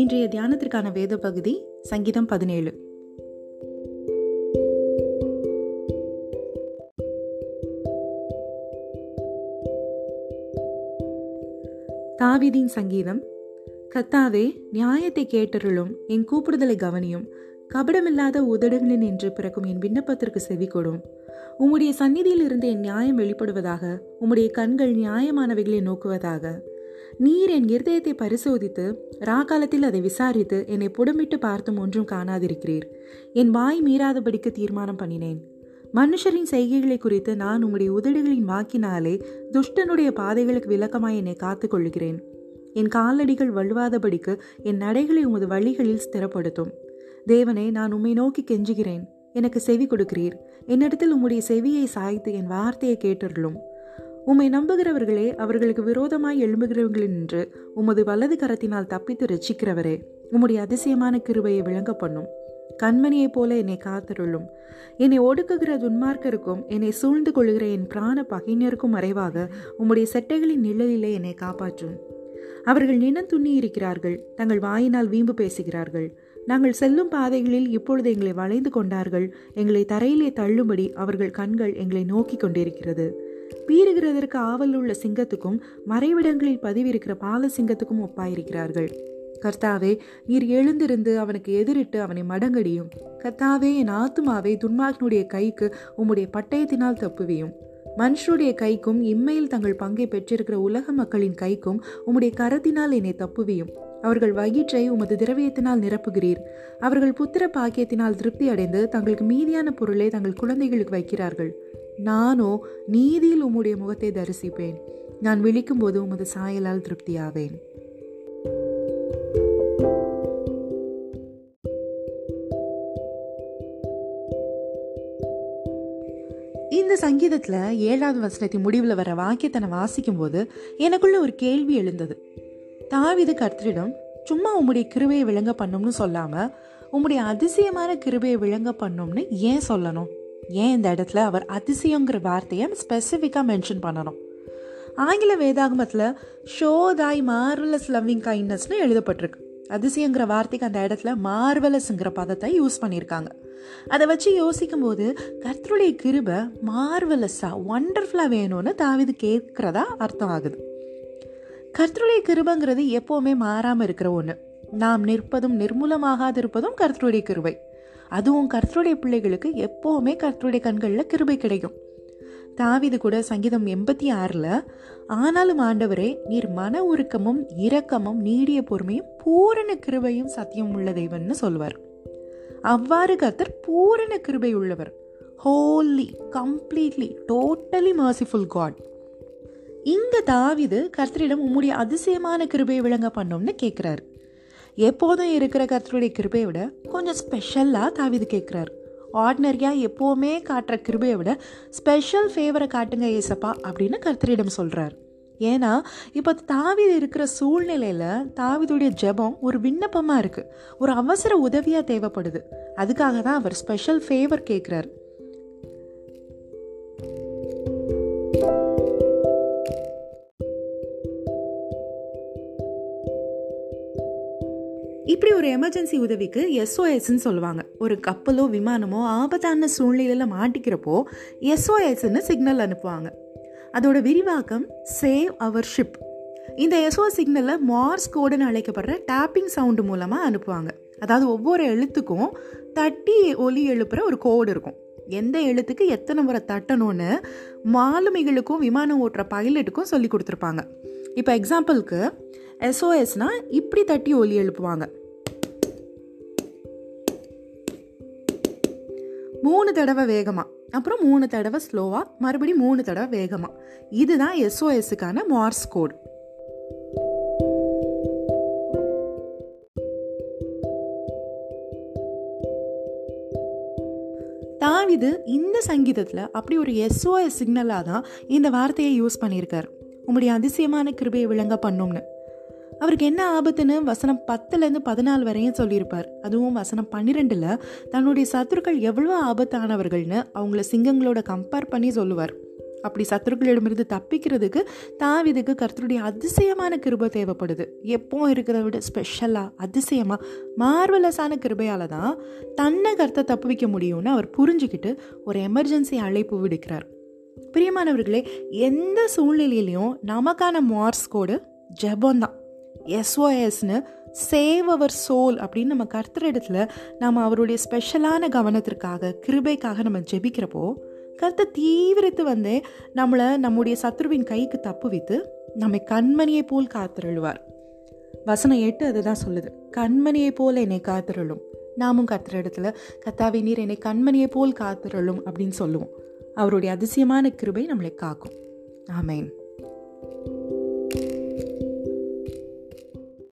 இன்றைய தியானத்திற்கான வேத பகுதி சங்கீதம் பதினேழு. தாவிதின் சங்கீதம் கத்தாவே நியாயத்தை கேட்டருளும் என் கூப்பிடுதலை கவனியும். கபடமில்லாத உதடுகளின் என்று பிறக்கும் என் விண்ணப்பத்திற்கு செவி கொடும் உம்முடைய சந்நிதியில் இருந்து என் நியாயம் வெளிப்படுவதாக உம்முடைய கண்கள் நியாயமானவைகளை நோக்குவதாக. நீர் என் இருதயத்தை பரிசோதித்து ராகாலத்தில் அதை விசாரித்து என்னை புடமிட்டு பார்த்தும் ஒன்றும் காணாதிருக்கிறீர். என் வாய் மீறாதபடிக்கு தீர்மானம் பண்ணினேன். மனுஷரின் செய்கைகளை குறித்து நான் உங்களுடைய உதடுகளின் வாக்கினாலே துஷ்டனுடைய பாதைகளுக்கு விளக்கமாய் என்னை காத்துக்கொள்கிறேன் என் காலடிகள் வழுவாதபடிக்கு என் நடைகளை உமது வழிகளில் ஸ்திரப்படுத்தும். தேவனே நான் உம்மை நோக்கி கெஞ்சுகிறேன். எனக்கு செவி கொடுக்கிறீர். என்னிடத்தில் உம்முடைய செவியை சாய்த்து என் வார்த்தையை கேட்டுள்ளும் உம்மை நம்புகிறவர்களே அவர்களுக்கு விரோதமாய் எழும்புகிறவர்கள் என்று உமது வலது கரத்தினால் தப்பித்து ரசிக்கிறவரே உம்முடைய அதிசயமான கிருபையை விளங்க பண்ணும். கண்மணியைப் போல என்னை காத்திருளும். என்னை ஒடுக்குகிற துன்மார்க்கருக்கும் என்னை சூழ்ந்து கொள்கிற என் பிராண பகைஞருக்கும் மறைவாக உம்முடைய செட்டைகளின் நிழலிலே என்னை காப்பாற்றும். அவர்கள் நினந்துண்ணி இருக்கிறார்கள் தங்கள் வாயினால் வீம்பு பேசுகிறார்கள். நாங்கள் செல்லும் பாதைகளில் இப்பொழுது எங்களை வளைந்து கொண்டார்கள். எங்களை தரையிலே தள்ளும்படி அவர்கள் கண்கள் எங்களை நோக்கி கொண்டிருக்கிறது. பீறுகிறதற்கு ஆவல் உள்ள சிங்கத்துக்கும் மறைவிடங்களில் பதிவிருக்கிற பால சிங்கத்துக்கும் ஒப்பாயிருக்கிறார்கள். கர்த்தாவே நீர் எழுந்திருந்து அவனுக்கு எதிரிட்டு அவனை மடங்கடியும். கர்த்தாவே என் ஆத்துமாவே துன்மார்க்கனுடைய கைக்கு உம்முடைய பட்டயத்தினால் தப்புவியும். மனுஷருடைய கைக்கும் இம்மையில் தங்கள் பங்கை பெற்றிருக்கிற உலக மக்களின் கைக்கும் உம்முடைய கரத்தினால் என்னை தப்புவியும். அவர்கள் வயிற்றை உமது திரவியத்தினால் நிரப்புகிறீர். அவர்கள் புத்திர பாக்கியத்தினால் திருப்தி அடைந்து தங்களுக்கு மீதியான பொருளை தங்கள் குழந்தைகளுக்கு வைக்கிறார்கள். நானோ நீதியில் உம்முடைய முகத்தை தரிசிப்பேன். நான் விழிக்கும் போது உமது சாயலால் திருப்தியாவேன். இந்த சங்கீதத்தில் ஏழாவது வசனத்தின் முடிவில் வர வாக்கியத்தை நான் வாசிக்கும் போது எனக்குள்ள ஒரு கேள்வி எழுந்தது. தாவிது கர்த்தரிடம் சும்மா உம்முடைய கிருபையை விளங்க பண்ணும்னு சொல்லாமல் உம்முடைய அதிசயமான கிருபையை விளங்க பண்ணும்னு ஏன் சொல்லணும்? ஏன் இந்த இடத்துல அவர் அதிசயங்கிற வார்த்தையை ஸ்பெசிஃபிக்காக மென்ஷன் பண்ணணும்? ஆங்கில வேதாகமத்தில் ஷோ தாய் மார்வலஸ் லவ்விங் கைண்ட்னஸ்னு எழுதப்பட்டிருக்கு. அதிசயங்கிற வார்த்தைக்கு அந்த இடத்துல மார்வலஸ்ங்கிற பதத்தை யூஸ் பண்ணியிருக்காங்க. அதை வச்சு யோசிக்கும் போது கர்த்தருடைய கிருபை மார்வலஸாக ஒண்டர்ஃபுல்லாக வேணும்னு தாவிது கேட்குறதா அர்த்தம் ஆகுது. கர்த்தருடைய கிருபங்கிறது எப்போவுமே மாறாமல் இருக்கிற ஒன்று நாம் நிற்பதும் நிர்மூலமாகாதிருப்பதும் கர்த்தருடைய கிருபை. அதுவும் கர்த்தருடைய பிள்ளைகளுக்கு எப்போவுமே கர்த்தருடைய கண்களில் கிருபை கிடைக்கும். தாவிது கூட சங்கீதம் எண்பத்தி ஆறில் ஆனாலும் ஆண்டவரே நீர் மன உருக்கமும் இரக்கமும் நீடிய பொறுமையும் பூரண கிருபையும் சத்தியம் உள்ள தெய்வம்னு சொல்வார். அவ்வாறு கர்த்தர் பூரண கிருபை உள்ளவர். Holy completely totally merciful God இங்க தாவிது கர்த்தரிடம் உம்முடைய அதிசயமான கிருபையை விளங்க பண்ணோம்னு கேட்குறாரு எப்போதும் இருக்கிற கர்த்தருடைய கிருபையை விட கொஞ்சம் ஸ்பெஷலாக தாவிது கேட்குறாரு. ஆர்டினரியாக எப்போவுமே காட்டுற கிருபையை விட ஸ்பெஷல் ஃபேவரை காட்டுங்க ஏசப்பா அப்படின்னு கர்த்தரிடம் சொல்கிறார் ஏன்னா இப்போ தாவிது இருக்கிற சூழ்நிலையில் தாவிதுடைய ஜெபம் ஒரு விண்ணப்பமாக இருக்குது ஒரு அவசர உதவியாக தேவைப்படுது. அதுக்காக தான் அவர் ஸ்பெஷல் ஃபேவர் கேட்குறாரு. இப்படி ஒரு எமர்ஜென்சி உதவிக்கு எஸ்ஓஎஸ்ன்னு சொல்லுவாங்க. ஒரு கப்பலோ விமானமோ ஆபத்தான சூழ்நிலையில் மாட்டிக்கிறப்போ எஸ்ஓஎஸ்ன்னு சிக்னல் அனுப்புவாங்க. அதோட விரிவாக்கம் சேவ் அவர் ஷிப் இந்த எஸ்ஓ சிக்னலில் மார்ஸ் கோடுன்னு அழைக்கப்படுற டேப்பிங் சவுண்டு மூலமாக அனுப்புவாங்க. அதாவது ஒவ்வொரு எழுத்துக்கும் தட்டி ஒலி எழுப்புற ஒரு கோடு இருக்கும். எந்த எழுத்துக்கு எத்தனை முறை தட்டணும்னு மாலுமிகளுக்கும் விமானம் ஓட்டுற பைலட்டுக்கும் சொல்லி கொடுத்துருப்பாங்க. இப்போ எக்ஸாம்பிளுக்கு எஸ்ஓஎஸ்னால் இப்படி தட்டி ஒலி எழுப்புவாங்க. மூணு தடவை வேகமாக அப்புறம் மூணு தடவை ஸ்லோவாக மறுபடியும் மூணு தடவை வேகமாக இதுதான் எஸ்ஓஎஸ்ஸுக்கான மார்ஸ் கோட் தாவிது இந்த சங்கீதத்தில் அப்படி ஒரு எஸ்ஓஎஸ் சிக்னலாக தான் இந்த வார்த்தையை யூஸ் பண்ணியிருக்கார். உங்களுடைய அதிசயமான கிருபையை விளங்க பண்ணும்னு. அவருக்கு என்ன ஆபத்துன்னு வசனம் பத்துலேருந்து பதினாலு வரையும் சொல்லியிருப்பார். அதுவும் வசனம் பன்னிரெண்டில் தன்னுடைய சத்துருக்கள் எவ்வளோ ஆபத்தானவர்கள்னு அவங்கள சிங்கங்களோட கம்பேர் பண்ணி சொல்லுவார். அப்படி சத்துருக்களிடமிருந்து தப்பிக்கிறதுக்கு தாவிதுக்கு கர்த்தருடைய அதிசயமான கிருபை தேவைப்படுது. எப்போ இருக்கிறத விட ஸ்பெஷலாக அதிசயமாக மார்வலஸான கிருபையால் தான் தன்னை கர்த்தை தப்பு வைக்க முடியும்னு அவர் புரிஞ்சுக்கிட்டு ஒரு எமர்ஜென்சி அழைப்பு விடுக்கிறார். பிரியமானவர்களே எந்த சூழ்நிலையிலையும் நமக்கான மார்ஸ் கோடு ஜபந்தான் எஸ்ஓஎஸ்னு சேவ் அவர் சோல் அப்படின்னு நம்ம கர்த்தர் இடத்துல நம்ம அவருடைய ஸ்பெஷலான கவனத்திற்காக கிருபைக்காக நம்ம ஜெபிக்கிறப்போ கர்த்த தீவிரத்து வந்து நம்மளை நம்முடைய சத்ருவின் கைக்கு தப்புவித்து நம்மை கண்மணியை போல் காத்திருள்வார். வசனம் எட்டு அதுதான் சொல்லுது. கண்மணியை போல் என்னை காத்திருளும். நாமும் கர்த்தர் இடத்துல கத்தாவி நீர் என்னை கண்மணியை போல் காத்திருளும் அப்படின்னு சொல்லுவோம். அவருடைய அதிசயமான கிருபை நம்மளை காக்கும். ஆமேன்.